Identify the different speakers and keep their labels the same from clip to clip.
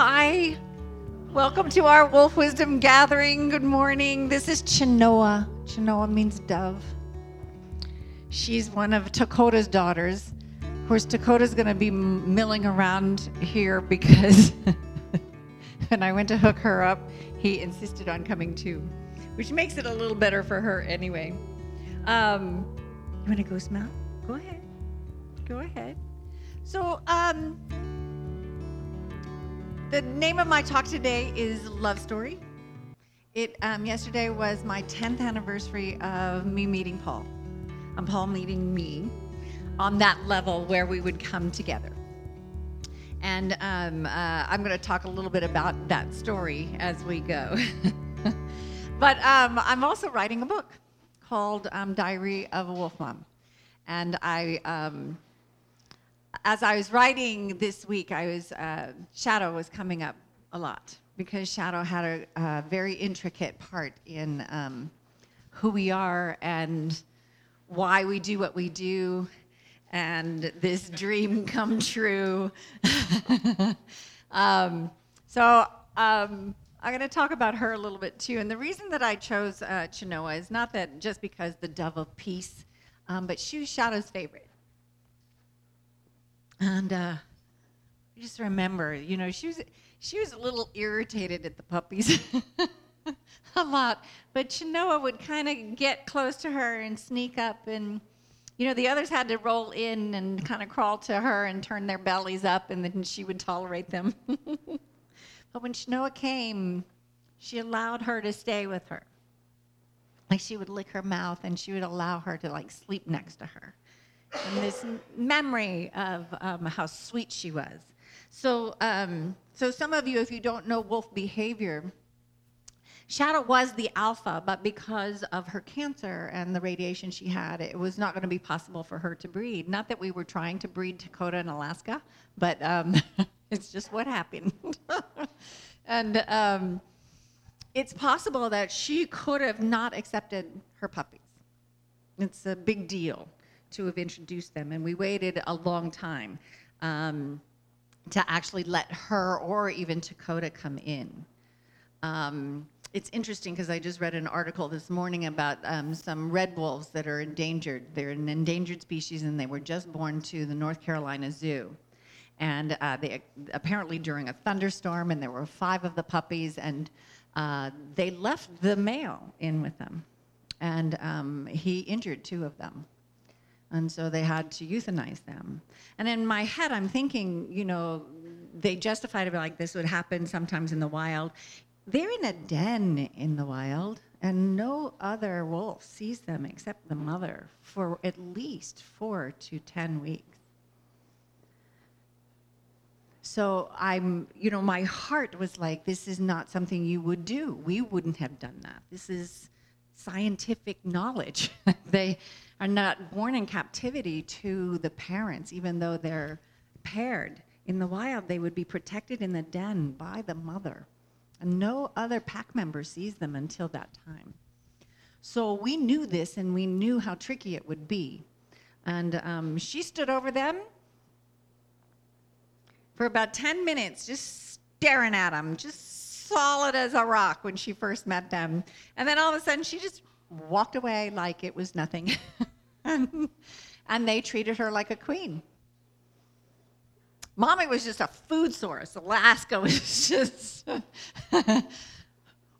Speaker 1: Hi. Welcome to our Wolf Wisdom Gathering. Good morning. This is Chenoa. Chenoa means dove. She's one of Takota's daughters. Of course, Takota's going to be milling around here because when I went to hook her up, he insisted on coming too, which makes it a little better for her anyway. Um, you want to go smell? Go ahead. Go ahead. So, um, the name of my talk today is Love Story. It um, yesterday was my 10th anniversary of me meeting Paul, and Paul meeting me on that level where we would come together. And um, uh, I'm going to talk a little bit about that story as we go. but um, I'm also writing a book called um, Diary of a Wolf Mom. And I um, as I was writing this week, I was uh, Shadow was coming up a lot because Shadow had a, a very intricate part in um, who we are and why we do what we do, and this dream come true. um, so um, I'm going to talk about her a little bit too. And the reason that I chose uh, Chenoa is not that just because the dove of peace, um, but she was Shadow's favorite. And uh, I just remember, you know, she was she was a little irritated at the puppies. a lot, but Chenoa would kind of get close to her and sneak up, and you know the others had to roll in and kind of crawl to her and turn their bellies up, and then she would tolerate them. but when Chenoa came, she allowed her to stay with her. Like she would lick her mouth, and she would allow her to like sleep next to her and this memory of um, how sweet she was. So, um, so some of you, if you don't know wolf behavior, Shadow was the alpha, but because of her cancer and the radiation she had, it was not going to be possible for her to breed. Not that we were trying to breed Takota in Alaska, but um, it's just what happened. and um, it's possible that she could have not accepted her puppies. It's a big deal to have introduced them. And we waited a long time um, to actually let her or even Dakota come in. Um, it's interesting because I just read an article this morning about um, some red wolves that are endangered. They're an endangered species and they were just born to the North Carolina Zoo. And uh, they apparently during a thunderstorm, and there were five of the puppies, and uh, they left the male in with them. And um, he injured two of them. And so they had to euthanize them. And in my head, I'm thinking, you know, they justified it like this would happen sometimes in the wild. They're in a den in the wild, and no other wolf sees them except the mother for at least four to 10 weeks. So I'm, you know, my heart was like, this is not something you would do. We wouldn't have done that. This is scientific knowledge. they, are not born in captivity to the parents, even though they're paired. In the wild, they would be protected in the den by the mother. And no other pack member sees them until that time. So we knew this and we knew how tricky it would be. And um, she stood over them for about 10 minutes, just staring at them, just solid as a rock when she first met them. And then all of a sudden, she just walked away like it was nothing. and they treated her like a queen. Mommy was just a food source. Alaska was just,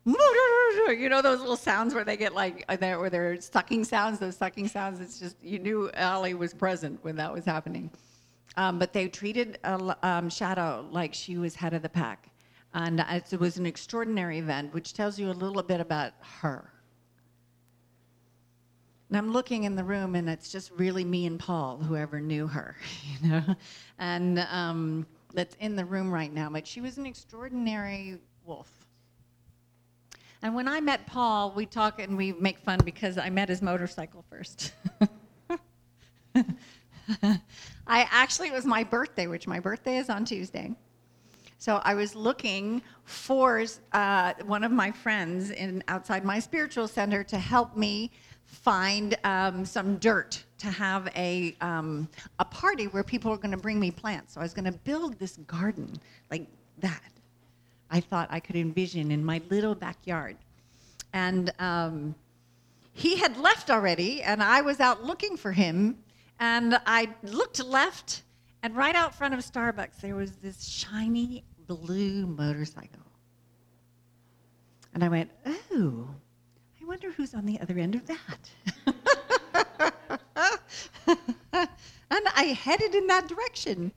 Speaker 1: you know, those little sounds where they get like, uh, where they're sucking sounds, those sucking sounds. It's just, you knew Allie was present when that was happening. Um, but they treated uh, um, Shadow like she was head of the pack. And it was an extraordinary event, which tells you a little bit about her. And I'm looking in the room, and it's just really me and Paul, whoever knew her, you know, and um, that's in the room right now. But she was an extraordinary wolf. And when I met Paul, we talk and we make fun because I met his motorcycle first. I actually, it was my birthday, which my birthday is on Tuesday. So I was looking for uh, one of my friends in outside my spiritual center to help me find um, some dirt to have a, um, a party where people were going to bring me plants. So I was going to build this garden like that. I thought I could envision in my little backyard. And um, he had left already, and I was out looking for him. And I looked left, and right out front of Starbucks, there was this shiny blue motorcycle. And I went, oh, I wonder who's on the other end of that. and I headed in that direction.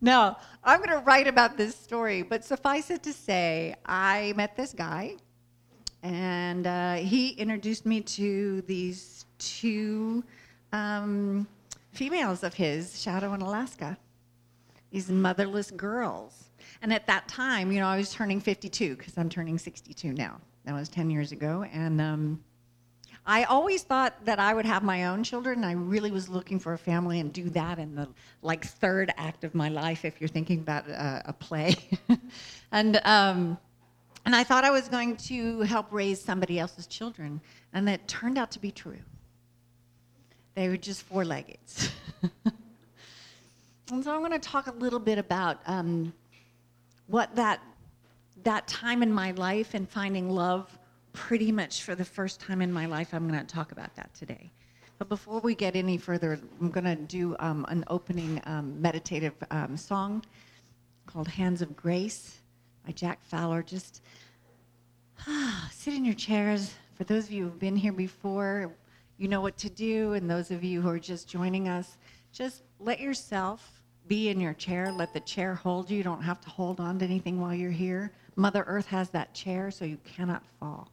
Speaker 1: Now, I'm going to write about this story, but suffice it to say, I met this guy, and uh, he introduced me to these two um, females of his, Shadow and Alaska, these motherless girls. And at that time, you know, I was turning 52 because I'm turning 62 now. That was 10 years ago. And um, I always thought that I would have my own children. I really was looking for a family and do that in the like third act of my life, if you're thinking about a play. and um, and I thought I was going to help raise somebody else's children, and that turned out to be true. They were just four-legged. and so I'm going to talk a little bit about um, what that that time in my life and finding love pretty much for the first time in my life. I'm going to talk about that today. But before we get any further, I'm going to do um, an opening um, meditative um, song called Hands of Grace by Jack Fowler. Just ah, sit in your chairs. For those of you who've been here before, you know what to do. And those of you who are just joining us, just let yourself be in your chair. Let the chair hold you. You don't have to hold on to anything while you're here. Mother Earth has that chair, so you cannot fall.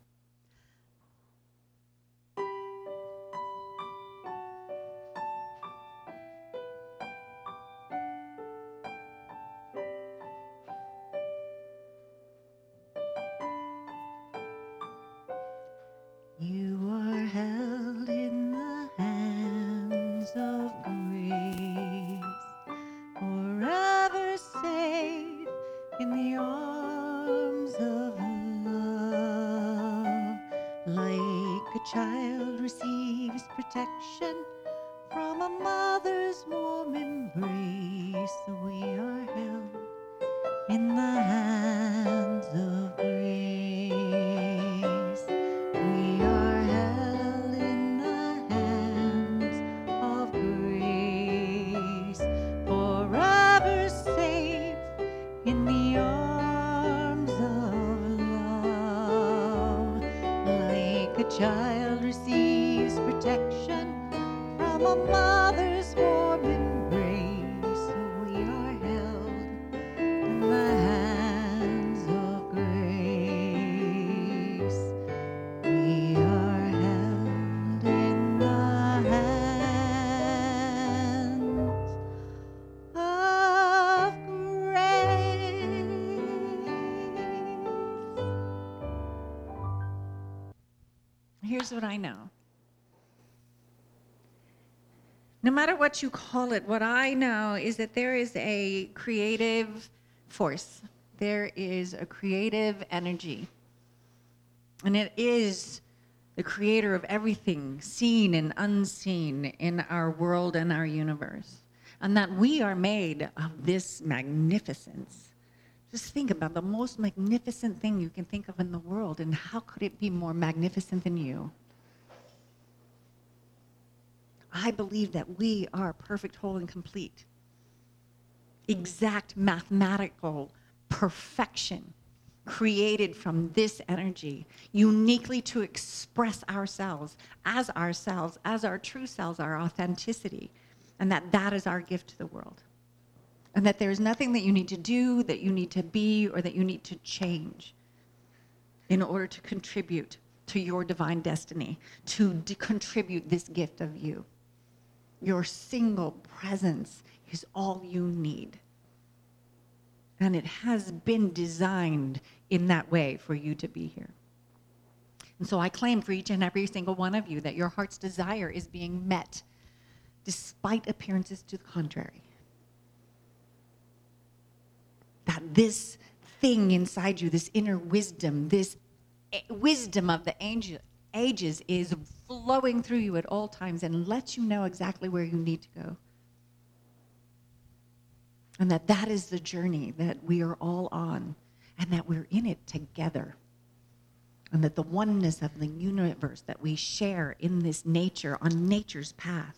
Speaker 1: Here's what I know. No matter what you call it, what I know is that there is a creative force, there is a creative energy. And it is the creator of everything, seen and unseen, in our world and our universe. And that we are made of this magnificence. Just think about the most magnificent thing you can think of in the world, and how could it be more magnificent than you? I believe that we are perfect, whole, and complete. Exact mathematical perfection created from this energy, uniquely to express ourselves as ourselves, as our true selves, our authenticity, and that that is our gift to the world and that there's nothing that you need to do, that you need to be, or that you need to change in order to contribute to your divine destiny, to de- contribute this gift of you. Your single presence is all you need. And it has been designed in that way for you to be here. And so I claim for each and every single one of you that your heart's desire is being met despite appearances to the contrary that this thing inside you, this inner wisdom, this eh, wisdom of the angel, ages is flowing through you at all times and lets you know exactly where you need to go. And that that is the journey that we are all on. and that we're in it together. And that the oneness of the universe that we share in this nature, on nature's path,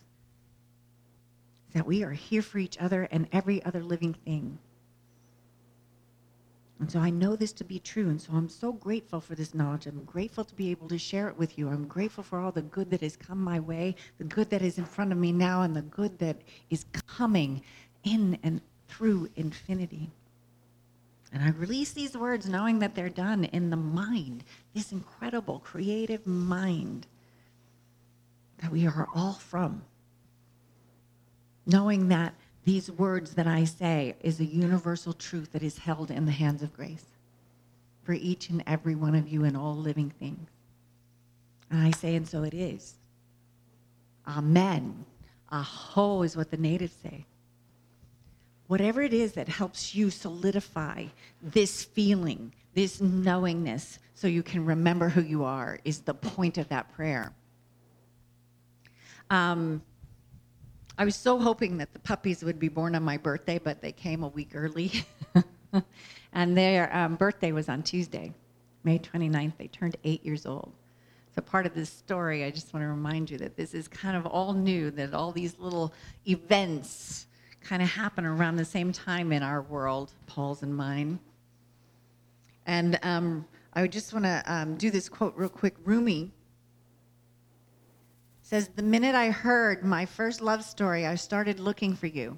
Speaker 1: that we are here for each other and every other living thing. And so I know this to be true. And so I'm so grateful for this knowledge. I'm grateful to be able to share it with you. I'm grateful for all the good that has come my way, the good that is in front of me now, and the good that is coming in and through infinity. And I release these words knowing that they're done in the mind, this incredible creative mind that we are all from. Knowing that these words that I say is a universal truth that is held in the hands of grace for each and every one of you and all living things. And I say, and so it is. Amen. Aho is what the natives say. Whatever it is that helps you solidify this feeling, this knowingness, so you can remember who you are, is the point of that prayer. Um, I was so hoping that the puppies would be born on my birthday, but they came a week early. and their um, birthday was on Tuesday, May 29th. They turned eight years old. So, part of this story, I just want to remind you that this is kind of all new, that all these little events kind of happen around the same time in our world, Paul's and mine. And um, I just want to um, do this quote real quick. Rumi says, The minute I heard my first love story, I started looking for you,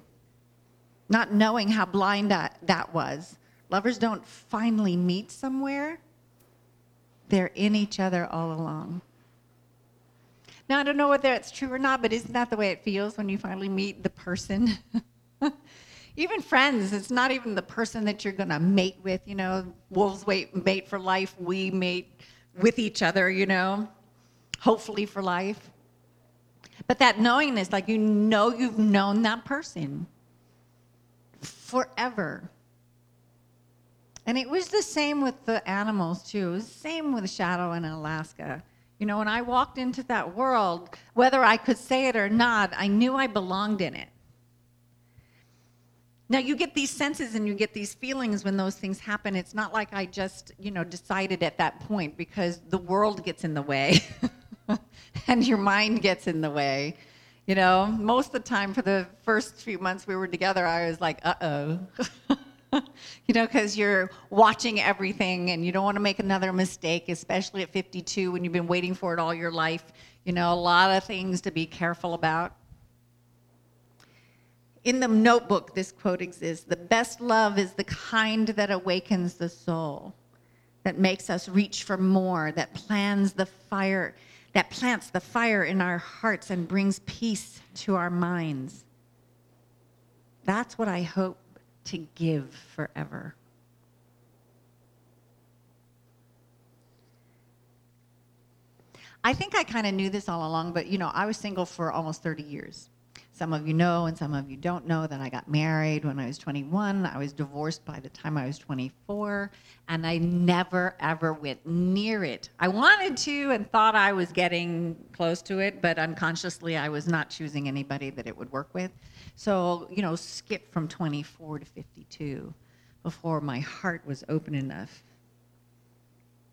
Speaker 1: not knowing how blind that, that was. Lovers don't finally meet somewhere, they're in each other all along. Now, I don't know whether it's true or not, but isn't that the way it feels when you finally meet the person? even friends, it's not even the person that you're going to mate with. You know, wolves wait, mate for life, we mate with each other, you know, hopefully for life. But that knowingness, like you know you've known that person forever. And it was the same with the animals too. It was the same with Shadow in Alaska. You know, when I walked into that world, whether I could say it or not, I knew I belonged in it. Now you get these senses and you get these feelings when those things happen. It's not like I just, you know, decided at that point because the world gets in the way. and your mind gets in the way. You know, most of the time for the first few months we were together, I was like, uh oh. you know, because you're watching everything and you don't want to make another mistake, especially at 52 when you've been waiting for it all your life. You know, a lot of things to be careful about. In the notebook, this quote exists The best love is the kind that awakens the soul, that makes us reach for more, that plans the fire that plants the fire in our hearts and brings peace to our minds. That's what I hope to give forever. I think I kind of knew this all along, but you know, I was single for almost 30 years. Some of you know, and some of you don't know, that I got married when I was 21. I was divorced by the time I was 24, and I never, ever went near it. I wanted to and thought I was getting close to it, but unconsciously I was not choosing anybody that it would work with. So, you know, skip from 24 to 52 before my heart was open enough.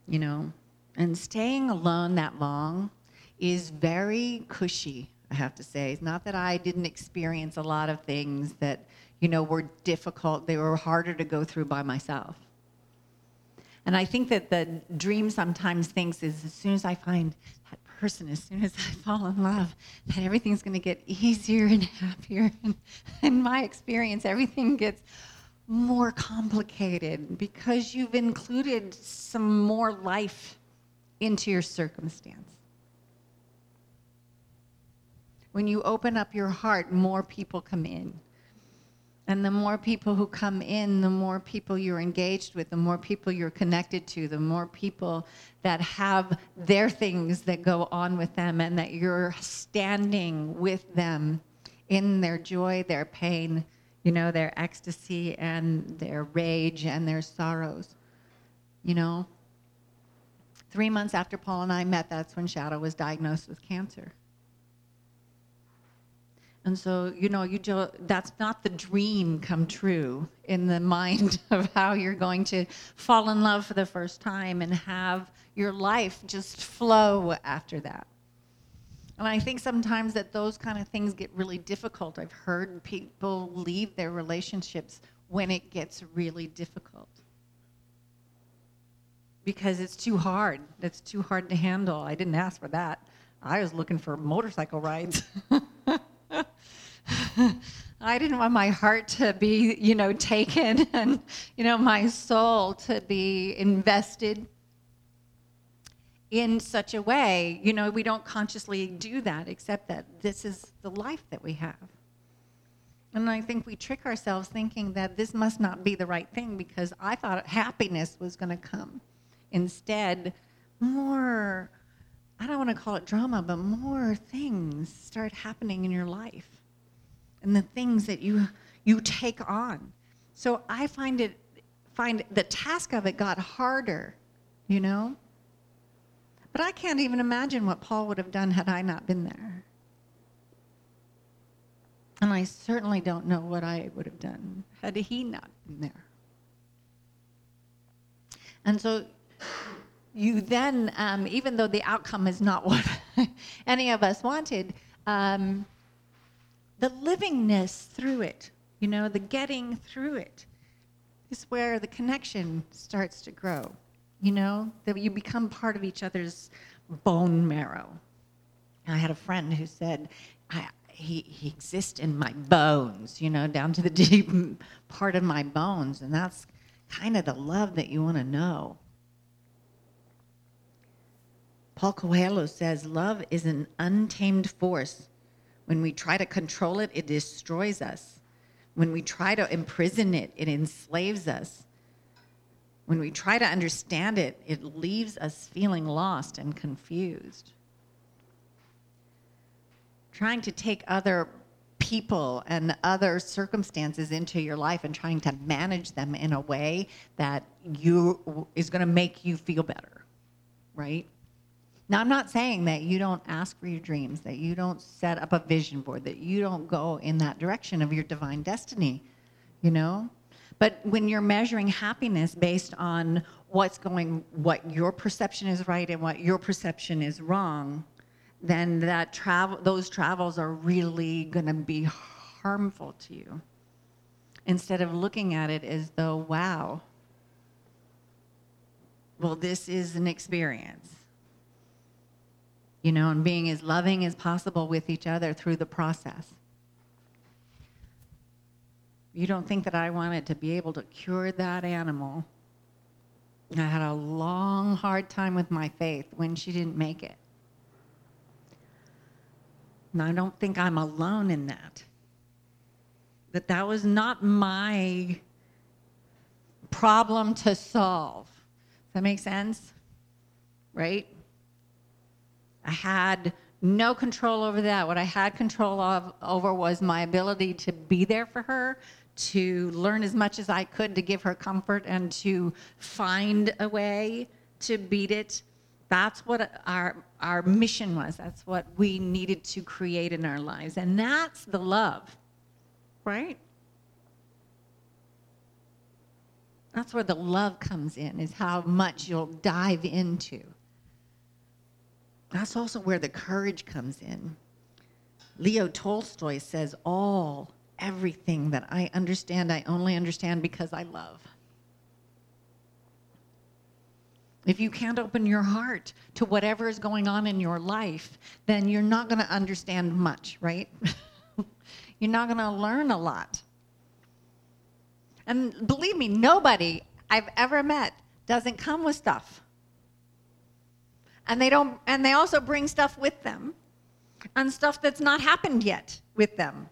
Speaker 1: You know, and staying alone that long is very cushy I have to say. It's not that I didn't experience a lot of things that, you know, were difficult, they were harder to go through by myself. And I think that the dream sometimes thinks is as soon as I find that person, as soon as I fall in love, that everything's going to get easier and happier. And in my experience, everything gets more complicated because you've included some more life into your circumstance. When you open up your heart, more people come in. And the more people who come in, the more people you're engaged with, the more people you're connected to, the more people that have their things that go on with them, and that you're standing with them in their joy, their pain, you know, their ecstasy and their rage and their sorrows. You know? Three months after Paul and I met, that's when Shadow was diagnosed with cancer. And so, you know, you do, that's not the dream come true in the mind of how you're going to fall in love for the first time and have your life just flow after that. And I think sometimes that those kind of things get really difficult. I've heard people leave their relationships when it gets really difficult because it's too hard. It's too hard to handle. I didn't ask for that. I was looking for motorcycle rides. I didn't want my heart to be, you know, taken and, you know, my soul to be invested in such a way. You know, we don't consciously do that, except that this is the life that we have. And I think we trick ourselves thinking that this must not be the right thing because I thought happiness was going to come. Instead, more, I don't want to call it drama, but more things start happening in your life and the things that you, you take on. So I find it, find the task of it got harder, you know? But I can't even imagine what Paul would have done had I not been there. And I certainly don't know what I would have done had he not been there. And so you then, um, even though the outcome is not what any of us wanted, um, the livingness through it, you know, the getting through it, is where the connection starts to grow. You know, that you become part of each other's bone marrow. I had a friend who said, he, he exists in my bones, you know, down to the deep part of my bones. And that's kind of the love that you want to know. Paul Coelho says love is an untamed force. When we try to control it, it destroys us. When we try to imprison it, it enslaves us. When we try to understand it, it leaves us feeling lost and confused. Trying to take other people and other circumstances into your life and trying to manage them in a way that you is going to make you feel better, right? Now, I'm not saying that you don't ask for your dreams, that you don't set up a vision board, that you don't go in that direction of your divine destiny, you know? But when you're measuring happiness based on what's going, what your perception is right and what your perception is wrong, then that travel, those travels are really going to be harmful to you. Instead of looking at it as though, wow, well, this is an experience you know, and being as loving as possible with each other through the process. You don't think that I wanted to be able to cure that animal. I had a long, hard time with my faith when she didn't make it. And I don't think I'm alone in that. That that was not my problem to solve. Does that make sense? Right? I had no control over that. What I had control of, over was my ability to be there for her, to learn as much as I could to give her comfort and to find a way to beat it. That's what our, our mission was. That's what we needed to create in our lives. And that's the love, right? That's where the love comes in, is how much you'll dive into. That's also where the courage comes in. Leo Tolstoy says, All, everything that I understand, I only understand because I love. If you can't open your heart to whatever is going on in your life, then you're not going to understand much, right? you're not going to learn a lot. And believe me, nobody I've ever met doesn't come with stuff and they don't and they also bring stuff with them and stuff that's not happened yet with them.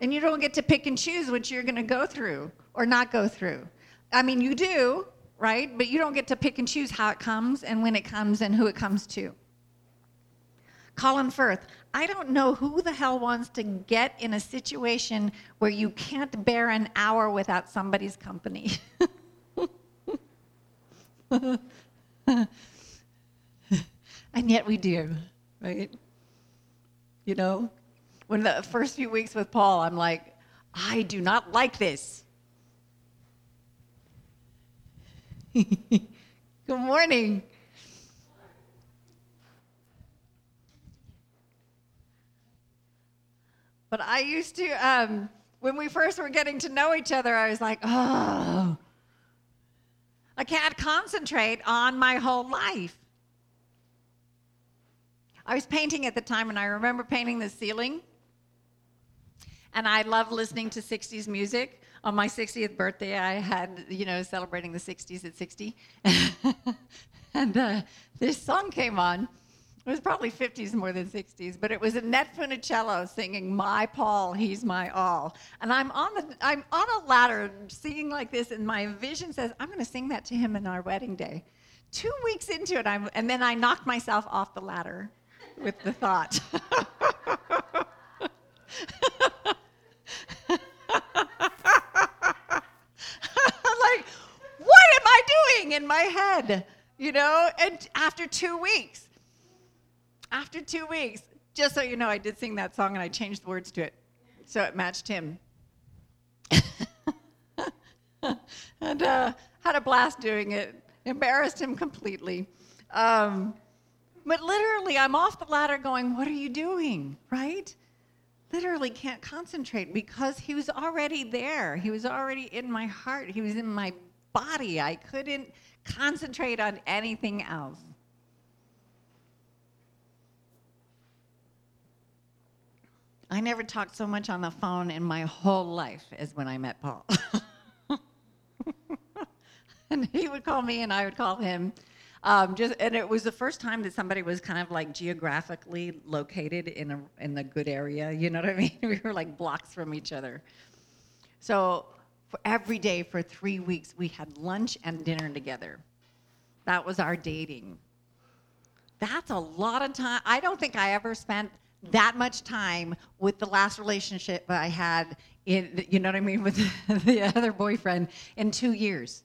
Speaker 1: And you don't get to pick and choose what you're going to go through or not go through. I mean you do right? But you don't get to pick and choose how it comes and when it comes and who it comes to. Colin Firth i don't know who the hell wants to get in a situation where you can't bear an hour without somebody's company and yet we do, right? You know, when the first few weeks with Paul, I'm like, I do not like this. Good morning. But I used to, um, when we first were getting to know each other, I was like, oh, I can't concentrate on my whole life. I was painting at the time, and I remember painting the ceiling. And I love listening to 60s music. On my 60th birthday, I had, you know, celebrating the 60s at 60. and uh, this song came on. It was probably 50s more than 60s, but it was Annette Funicello singing "My Paul, He's My All," and I'm on the I'm on a ladder singing like this, and my vision says I'm going to sing that to him in our wedding day. Two weeks into it, I'm, and then I knocked myself off the ladder with the thought. like, what am I doing in my head? You know, and after two weeks, after two weeks, just so you know, I did sing that song and I changed the words to it so it matched him. and uh, had a blast doing it. Embarrassed him completely. Um, but literally, I'm off the ladder going, What are you doing? Right? Literally can't concentrate because he was already there. He was already in my heart. He was in my body. I couldn't concentrate on anything else. I never talked so much on the phone in my whole life as when I met Paul. and he would call me and I would call him. Um, just and it was the first time that somebody was kind of like geographically located in a in the good area. You know what I mean? we were like blocks from each other. So every day for three weeks, we had lunch and dinner together. That was our dating. That's a lot of time. I don't think I ever spent that much time with the last relationship I had in, you know what I mean, with the other boyfriend in two years,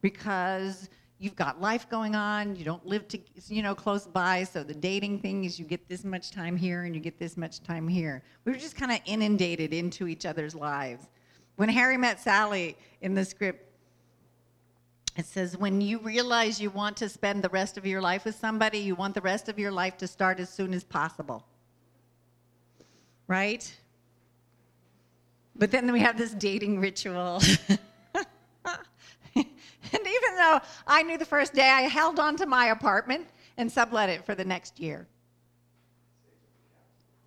Speaker 1: because you've got life going on, you don't live to, you know, close by, so the dating thing is you get this much time here and you get this much time here. We were just kind of inundated into each other's lives. When Harry met Sally in the script, it says, when you realize you want to spend the rest of your life with somebody, you want the rest of your life to start as soon as possible right? But then we have this dating ritual. and even though I knew the first day, I held on to my apartment and sublet it for the next year.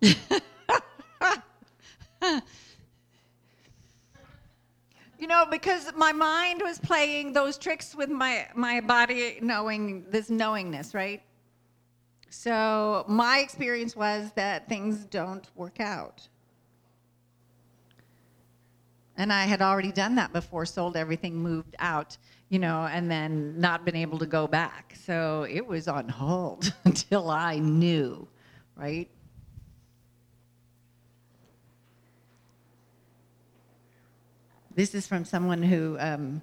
Speaker 1: you know, because my mind was playing those tricks with my, my body knowing this knowingness, right? So my experience was that things don't work out. And I had already done that before, sold everything, moved out, you know, and then not been able to go back. So it was on hold until I knew, right? This is from someone who um,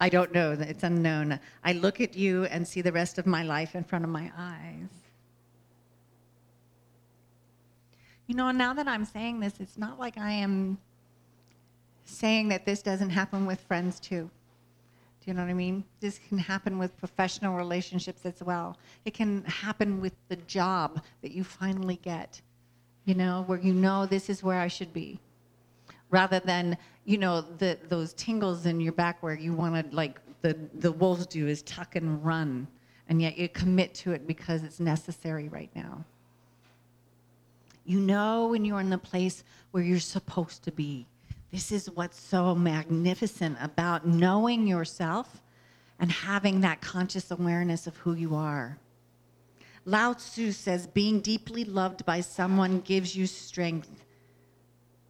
Speaker 1: I don't know, it's unknown. I look at you and see the rest of my life in front of my eyes. You know, now that I'm saying this, it's not like I am saying that this doesn't happen with friends too. Do you know what I mean? This can happen with professional relationships as well. It can happen with the job that you finally get, you know, where you know this is where I should be. Rather than, you know, the, those tingles in your back where you want to, like the, the wolves do, is tuck and run. And yet you commit to it because it's necessary right now. You know when you're in the place where you're supposed to be. This is what's so magnificent about knowing yourself and having that conscious awareness of who you are. Lao Tzu says being deeply loved by someone gives you strength,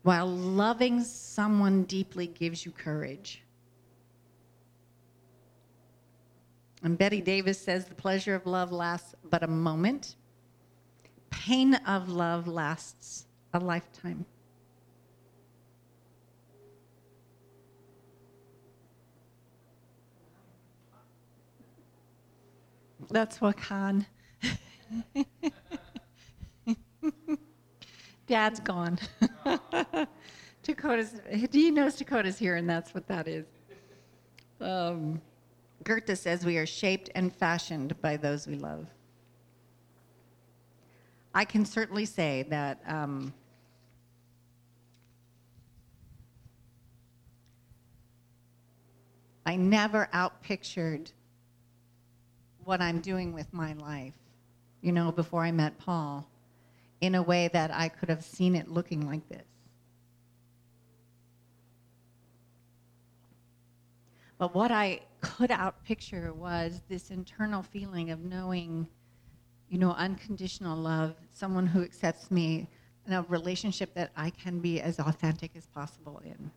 Speaker 1: while loving someone deeply gives you courage. And Bette Davis says the pleasure of love lasts but a moment pain of love lasts a lifetime. That's Wakan. Dad's gone. Dakota's, he knows Dakota's here, and that's what that is. Um, Goethe says we are shaped and fashioned by those we love. I can certainly say that um, I never outpictured what I'm doing with my life, you know, before I met Paul, in a way that I could have seen it looking like this. But what I could outpicture was this internal feeling of knowing, you know, unconditional love, someone who accepts me and a relationship that I can be as authentic as possible in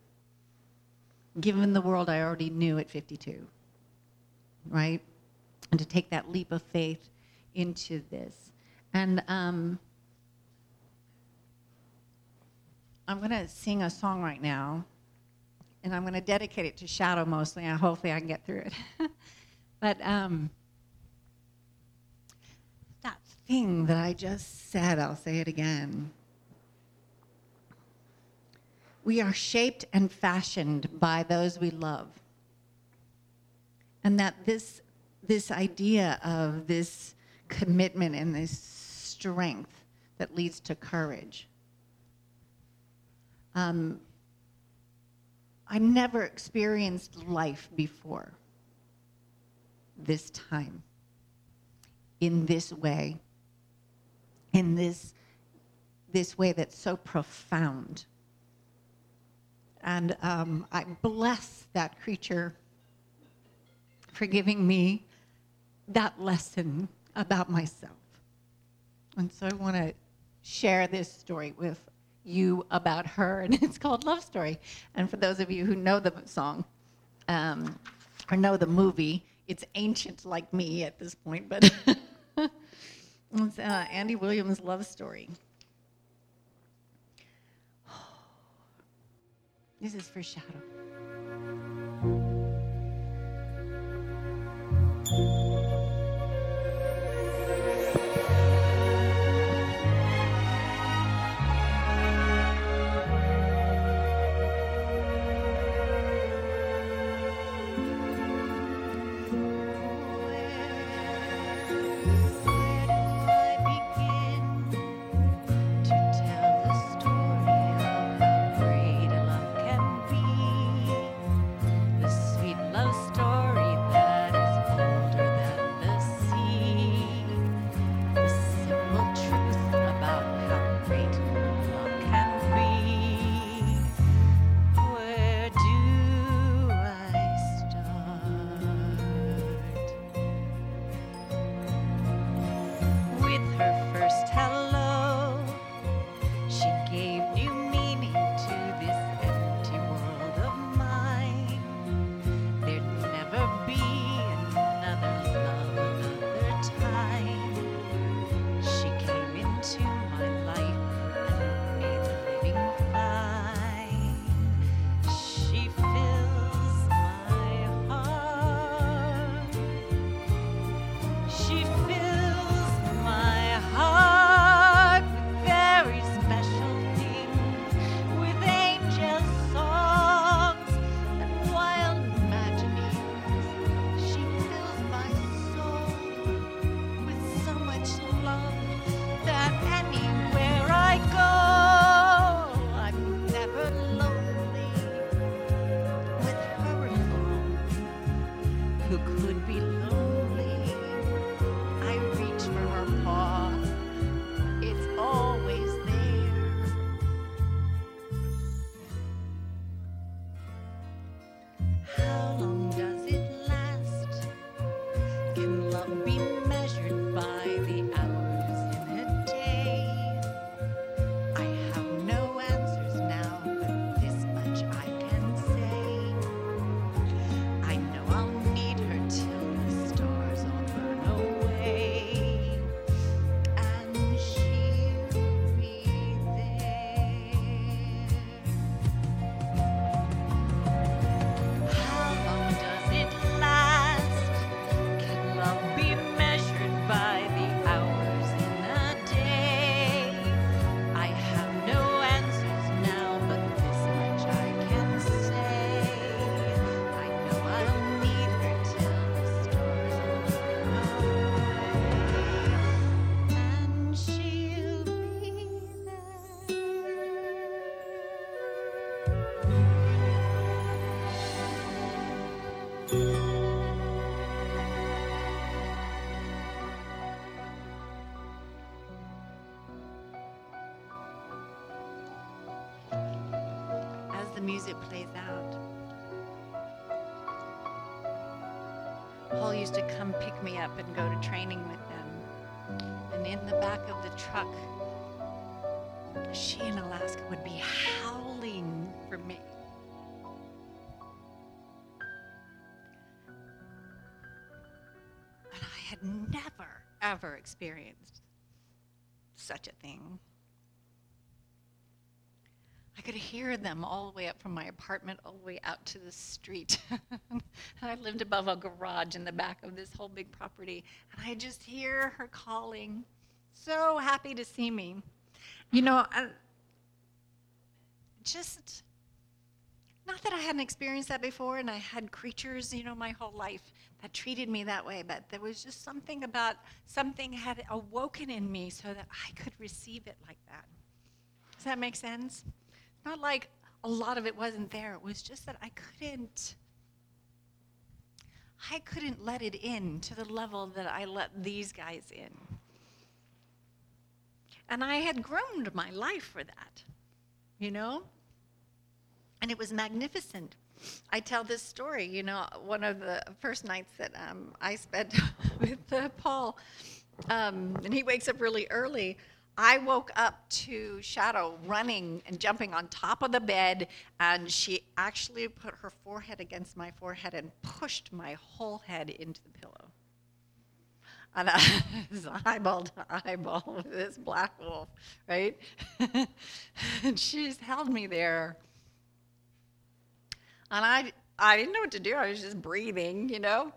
Speaker 1: given the world I already knew at 52, right? And to take that leap of faith into this. And um, I'm going to sing a song right now, and I'm going to dedicate it to Shadow mostly. And hopefully, I can get through it. but um, that thing that I just said, I'll say it again. We are shaped and fashioned by those we love. And that this, this idea of this commitment and this strength that leads to courage. Um, I never experienced life before this time in this way, in this, this way that's so profound. And um, I bless that creature for giving me that lesson about myself. And so I want to share this story with you about her, and it's called Love Story. And for those of you who know the song um, or know the movie, it's ancient like me at this point, but it's uh, Andy Williams' Love Story. This is for Shadow. Music plays out. Paul used to come pick me up and go to training with them. And in the back of the truck, she in Alaska would be howling for me. And I had never, ever experienced such a thing. Could hear them all the way up from my apartment all the way out to the street. and I lived above a garage in the back of this whole big property. And I just hear her calling, so happy to see me. You know, I, just not that I hadn't experienced that before and I had creatures, you know, my whole life that treated me that way, but there was just something about something had awoken in me so that I could receive it like that. Does that make sense? Not like a lot of it wasn't there. It was just that I couldn't I couldn't let it in to the level that I let these guys in. And I had groaned my life for that, you know? And it was magnificent. I tell this story, you know, one of the first nights that um, I spent with uh, Paul, um, and he wakes up really early. I woke up to Shadow running and jumping on top of the bed, and she actually put her forehead against my forehead and pushed my whole head into the pillow. And I was eyeball to eyeball with this black wolf, right? and she's held me there. And I, I didn't know what to do. I was just breathing, you know?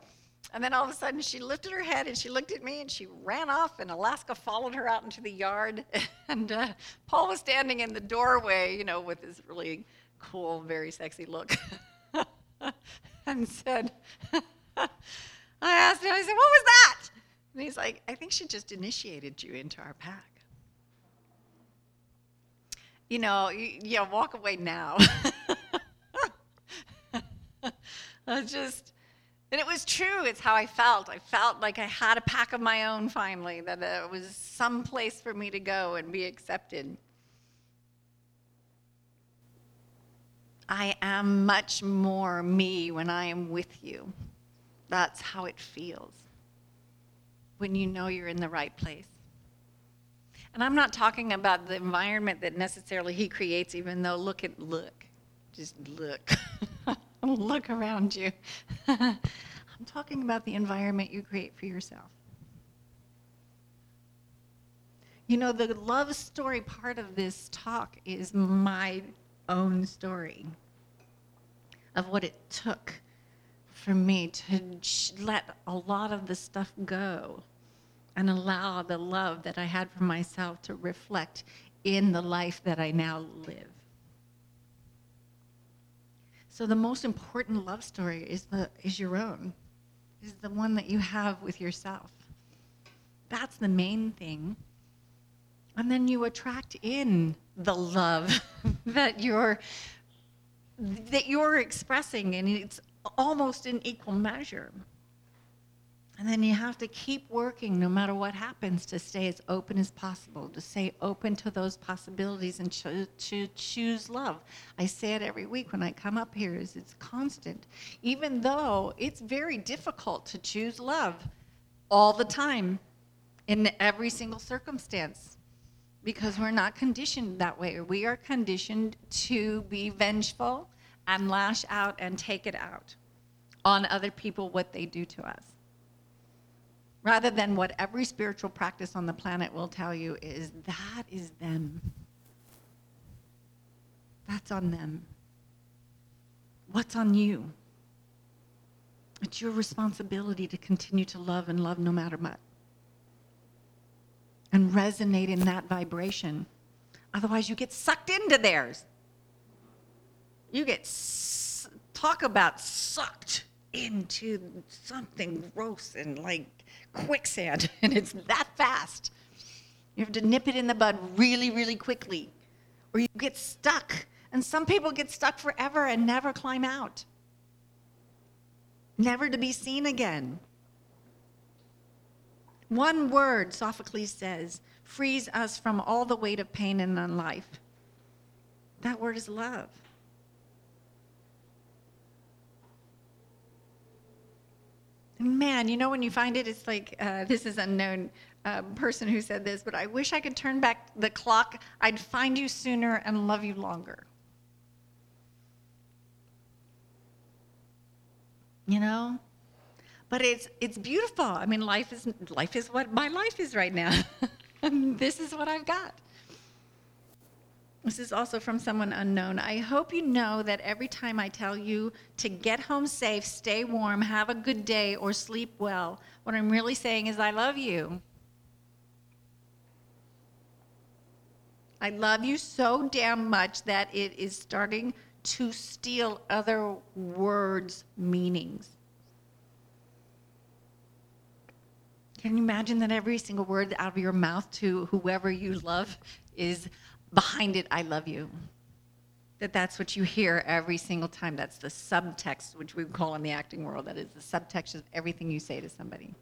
Speaker 1: And then all of a sudden, she lifted her head and she looked at me and she ran off, and Alaska followed her out into the yard. And uh, Paul was standing in the doorway, you know, with his really cool, very sexy look, and said, I asked him, I said, What was that? And he's like, I think she just initiated you into our pack. You know, yeah, walk away now. I just, and it was true. It's how I felt. I felt like I had a pack of my own finally, that uh, it was some place for me to go and be accepted. I am much more me when I am with you. That's how it feels when you know you're in the right place. And I'm not talking about the environment that necessarily he creates, even though look at look, just look. look around you. I'm talking about the environment you create for yourself. You know, the love story part of this talk is my own story of what it took for me to let a lot of the stuff go and allow the love that I had for myself to reflect in the life that I now live. So the most important love story is the is your own. Is the one that you have with yourself. That's the main thing. And then you attract in the love that you're that you're expressing and it's almost in equal measure. And then you have to keep working no matter what happens to stay as open as possible, to stay open to those possibilities and cho- to choose love. I say it every week when I come up here is it's constant. Even though it's very difficult to choose love all the time in every single circumstance because we're not conditioned that way. We are conditioned to be vengeful and lash out and take it out on other people what they do to us rather than what every spiritual practice on the planet will tell you is that is them. That's on them. What's on you? It's your responsibility to continue to love and love no matter what. And resonate in that vibration. Otherwise, you get sucked into theirs. You get, talk about sucked into something gross and like quicksand, and it's that fast. You have to nip it in the bud really, really quickly, or you get stuck. And some people get stuck forever and never climb out, never to be seen again. One word, Sophocles says, frees us from all the weight of pain in life. That word is love. Man, you know when you find it, it's like uh, this is unknown uh, person who said this, but I wish I could turn back the clock. I'd find you sooner and love you longer. You know, but it's it's beautiful. I mean, life is life is what my life is right now. this is what I've got. This is also from someone unknown. I hope you know that every time I tell you to get home safe, stay warm, have a good day, or sleep well, what I'm really saying is I love you. I love you so damn much that it is starting to steal other words' meanings. Can you imagine that every single word out of your mouth to whoever you love is behind it, I love you. That that's what you hear every single time. That's the subtext, which we call in the acting world. That is the subtext of everything you say to somebody.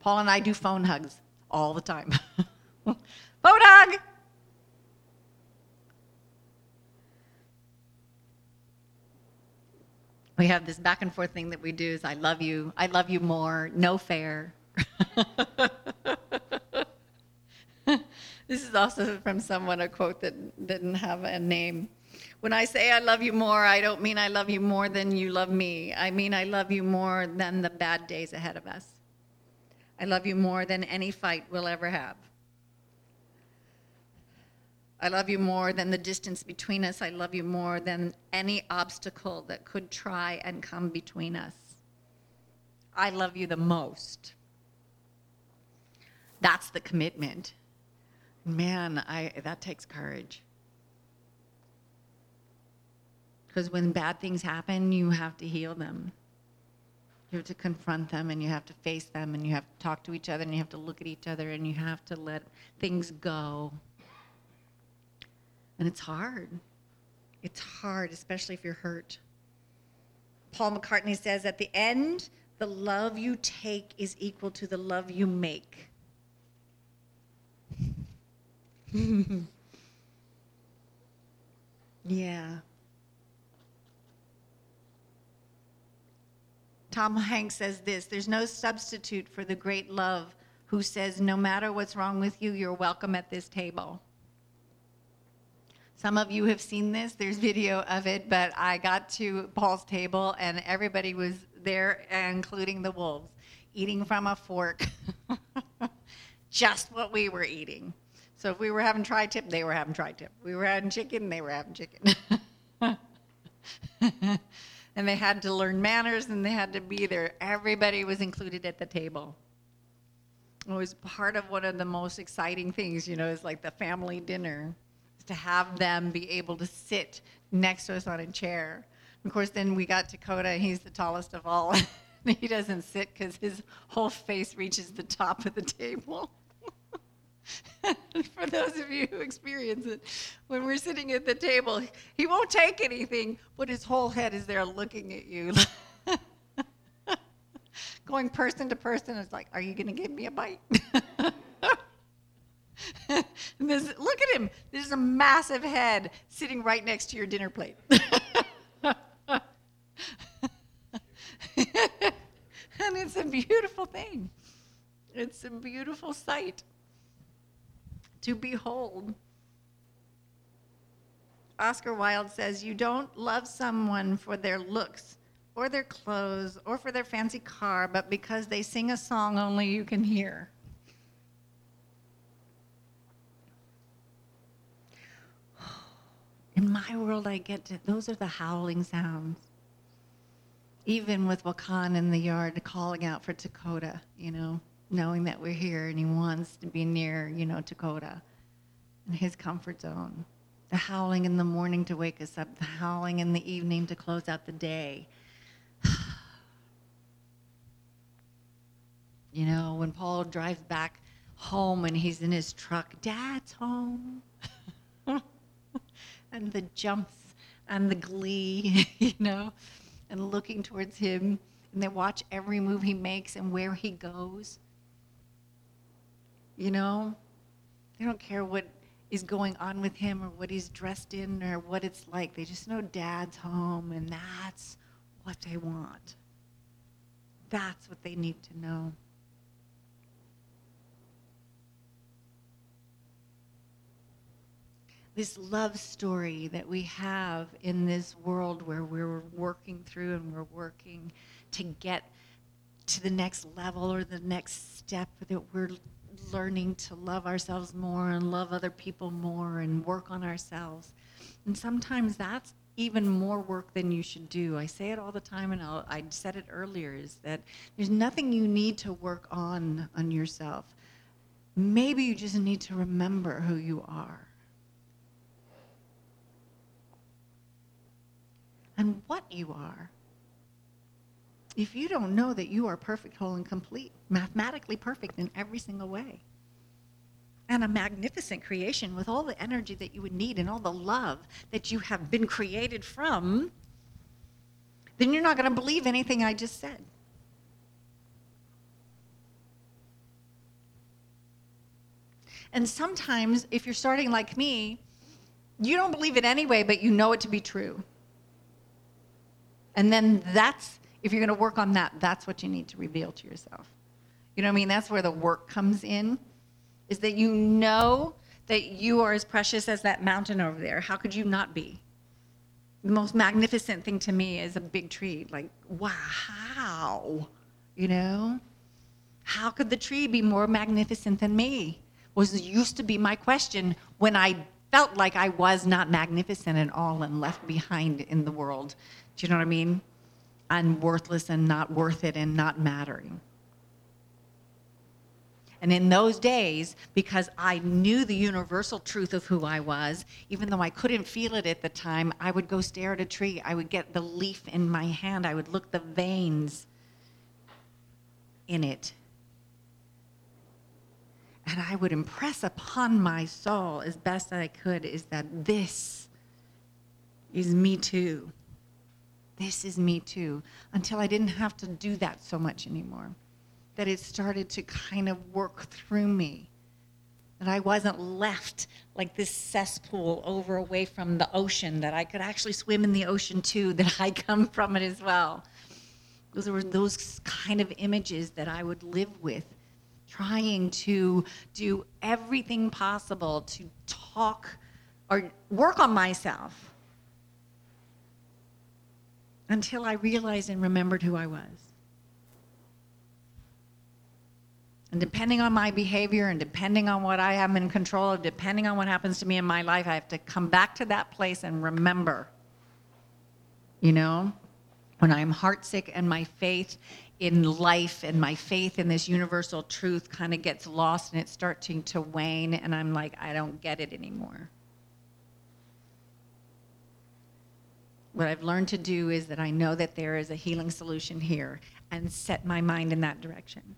Speaker 1: Paul and I do phone hugs all the time. phone hug! We have this back and forth thing that we do is I love you, I love you more, no fair. This is also from someone, a quote that didn't have a name. When I say I love you more, I don't mean I love you more than you love me. I mean I love you more than the bad days ahead of us. I love you more than any fight we'll ever have. I love you more than the distance between us. I love you more than any obstacle that could try and come between us. I love you the most. That's the commitment. Man, I, that takes courage. Because when bad things happen, you have to heal them. You have to confront them and you have to face them and you have to talk to each other and you have to look at each other and you have to let things go. And it's hard. It's hard, especially if you're hurt. Paul McCartney says at the end, the love you take is equal to the love you make. yeah. Tom Hanks says this there's no substitute for the great love who says, no matter what's wrong with you, you're welcome at this table. Some of you have seen this, there's video of it, but I got to Paul's table and everybody was there, including the wolves, eating from a fork. Just what we were eating. So if we were having tri tip, they were having tri tip. We were having chicken, they were having chicken. and they had to learn manners and they had to be there. Everybody was included at the table. It was part of one of the most exciting things, you know, is like the family dinner, is to have them be able to sit next to us on a chair. Of course, then we got Dakota, he's the tallest of all. he doesn't sit because his whole face reaches the top of the table. for those of you who experience it, when we're sitting at the table, he won't take anything, but his whole head is there looking at you. Going person to person, it's like, are you going to give me a bite? this, look at him. There's a massive head sitting right next to your dinner plate. and it's a beautiful thing. It's a beautiful sight to behold. Oscar Wilde says, You don't love someone for their looks or their clothes or for their fancy car, but because they sing a song only you can hear. In my world, I get to, those are the howling sounds. Even with Wakan in the yard calling out for Dakota, you know knowing that we're here and he wants to be near, you know, Dakota in his comfort zone. The howling in the morning to wake us up, the howling in the evening to close out the day. you know, when Paul drives back home and he's in his truck, Dad's home. and the jumps and the glee, you know, and looking towards him. And they watch every move he makes and where he goes. You know, they don't care what is going on with him or what he's dressed in or what it's like. They just know dad's home and that's what they want. That's what they need to know. This love story that we have in this world where we're working through and we're working to get to the next level or the next step that we're learning to love ourselves more and love other people more and work on ourselves. And sometimes that's even more work than you should do. I say it all the time, and I'll, I said it earlier: is that there's nothing you need to work on on yourself. Maybe you just need to remember who you are and what you are. If you don't know that you are perfect, whole, and complete, mathematically perfect in every single way, and a magnificent creation with all the energy that you would need and all the love that you have been created from, then you're not going to believe anything I just said. And sometimes, if you're starting like me, you don't believe it anyway, but you know it to be true. And then that's, if you're going to work on that, that's what you need to reveal to yourself. You know what I mean? That's where the work comes in is that you know that you are as precious as that mountain over there. How could you not be? The most magnificent thing to me is a big tree. Like, wow, you know? How could the tree be more magnificent than me? Was used to be my question when I felt like I was not magnificent at all and left behind in the world. Do you know what I mean? And worthless and not worth it and not mattering. And in those days, because I knew the universal truth of who I was, even though I couldn't feel it at the time, I would go stare at a tree. I would get the leaf in my hand. I would look the veins in it. And I would impress upon my soul as best I could is that this is me too. This is me too. Until I didn't have to do that so much anymore that it started to kind of work through me. That I wasn't left like this cesspool over away from the ocean, that I could actually swim in the ocean too, that I come from it as well. Those were those kind of images that I would live with, trying to do everything possible to talk or work on myself until I realized and remembered who I was. And depending on my behavior and depending on what I am in control of, depending on what happens to me in my life, I have to come back to that place and remember. You know, when I'm heartsick and my faith in life and my faith in this universal truth kind of gets lost and it's starting to wane, and I'm like, I don't get it anymore. What I've learned to do is that I know that there is a healing solution here and set my mind in that direction.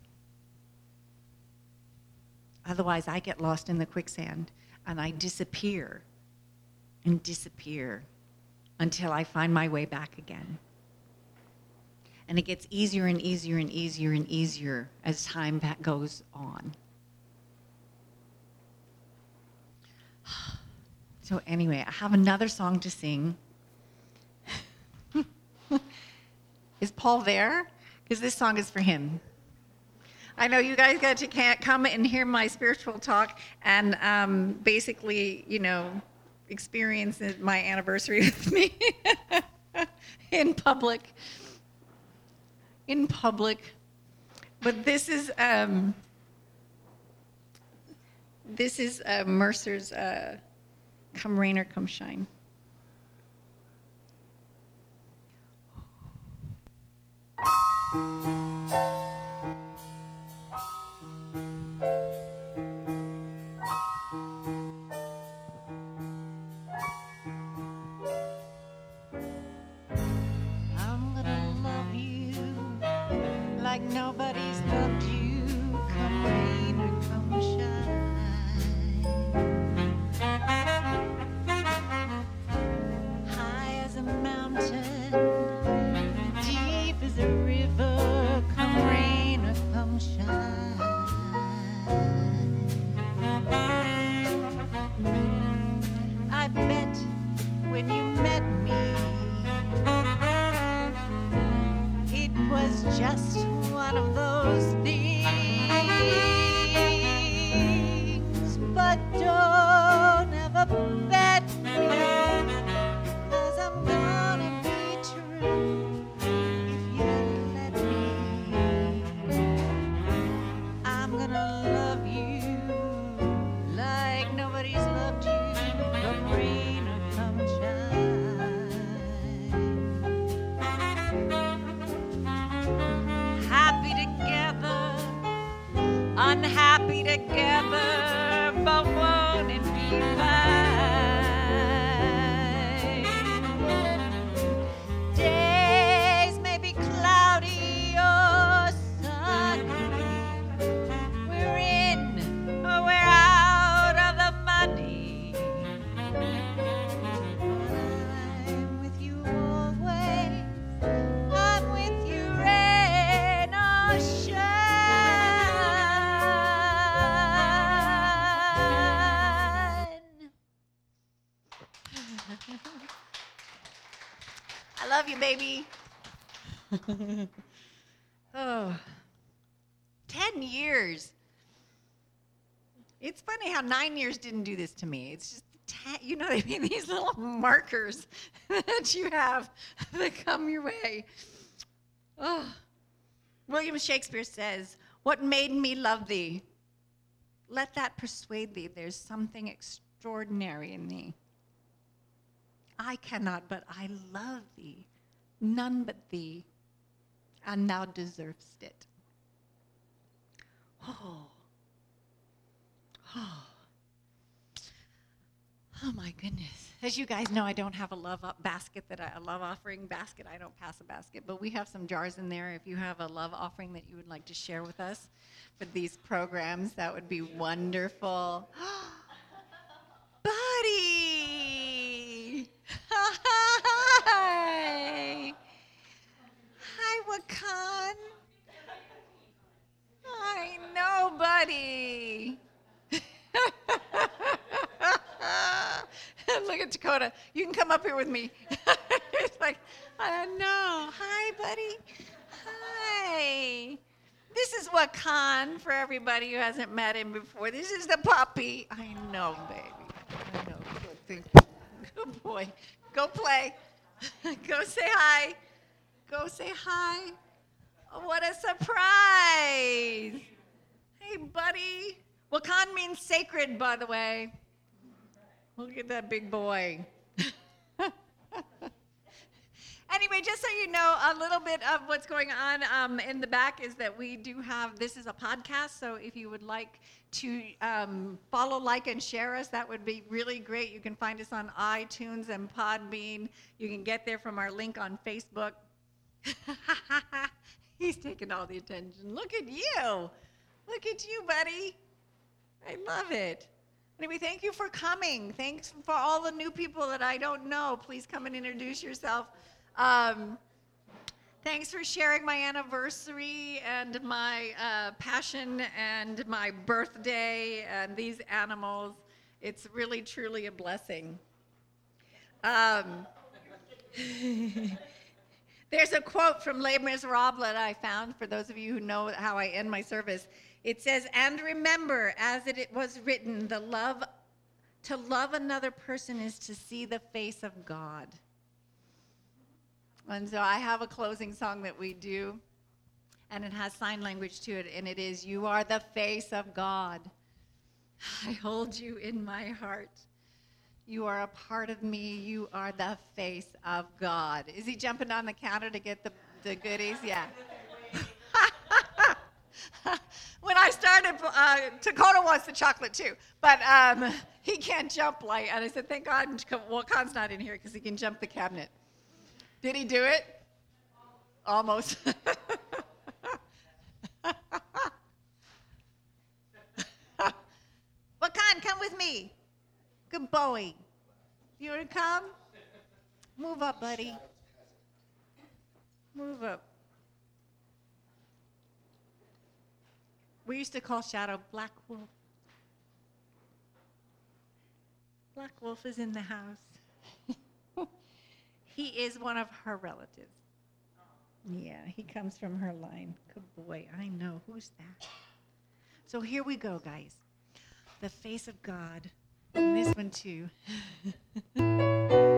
Speaker 1: Otherwise, I get lost in the quicksand and I disappear and disappear until I find my way back again. And it gets easier and easier and easier and easier as time goes on. So, anyway, I have another song to sing. Is Paul there? Because this song is for him. I know you guys got to can't come and hear my spiritual talk and um, basically, you know, experience my anniversary with me in public. In public. But this is um, this is uh, Mercer's uh, "Come Rain or Come Shine." Música just one of those things. How nine years didn't do this to me. It's just, ta- you know I mean? These little markers that you have that come your way. Oh. William Shakespeare says, What made me love thee? Let that persuade thee there's something extraordinary in thee. I cannot, but I love thee, none but thee, and thou deservest it. Oh. Oh. Oh my goodness. As you guys know, I don't have a love up basket that I, a love offering basket. I don't pass a basket, but we have some jars in there. If you have a love offering that you would like to share with us for these programs, that would be wonderful. Buddy! Hi! Hi, Wakan. I know, buddy. Look at Dakota. You can come up here with me. it's like, uh, I don't know. Hi, buddy. Hi. This is Wakan for everybody who hasn't met him before. This is the puppy. I know, baby. I know. Good, you. Good boy. Go play. Go say hi. Go say hi. Oh, what a surprise! Hey, buddy. Wakan means sacred, by the way. Look at that big boy. anyway, just so you know, a little bit of what's going on um, in the back is that we do have this is a podcast. So if you would like to um, follow, like, and share us, that would be really great. You can find us on iTunes and Podbean. You can get there from our link on Facebook. He's taking all the attention. Look at you. Look at you, buddy. I love it. Anyway, thank you for coming. Thanks for all the new people that I don't know. Please come and introduce yourself. Um, thanks for sharing my anniversary and my uh, passion and my birthday and these animals. It's really, truly a blessing. Um, there's a quote from Les Miserables that I found for those of you who know how I end my service. It says, "And remember, as it was written, the love to love another person is to see the face of God." And so I have a closing song that we do, and it has sign language to it, and it is, "You are the face of God. I hold you in my heart." You are a part of me. You are the face of God. Is he jumping on the counter to get the, the goodies? Yeah. when I started, uh, Dakota wants the chocolate too, but um, he can't jump like. And I said, thank God, Wakan's not in here because he can jump the cabinet. Did he do it? Almost. Wakan, come with me. Good boy. You want to come? Move up, buddy. Move up. We used to call Shadow Black Wolf. Black Wolf is in the house. he is one of her relatives. Yeah, he comes from her line. Good boy. I know. Who's that? So here we go, guys. The face of God. And this one, too.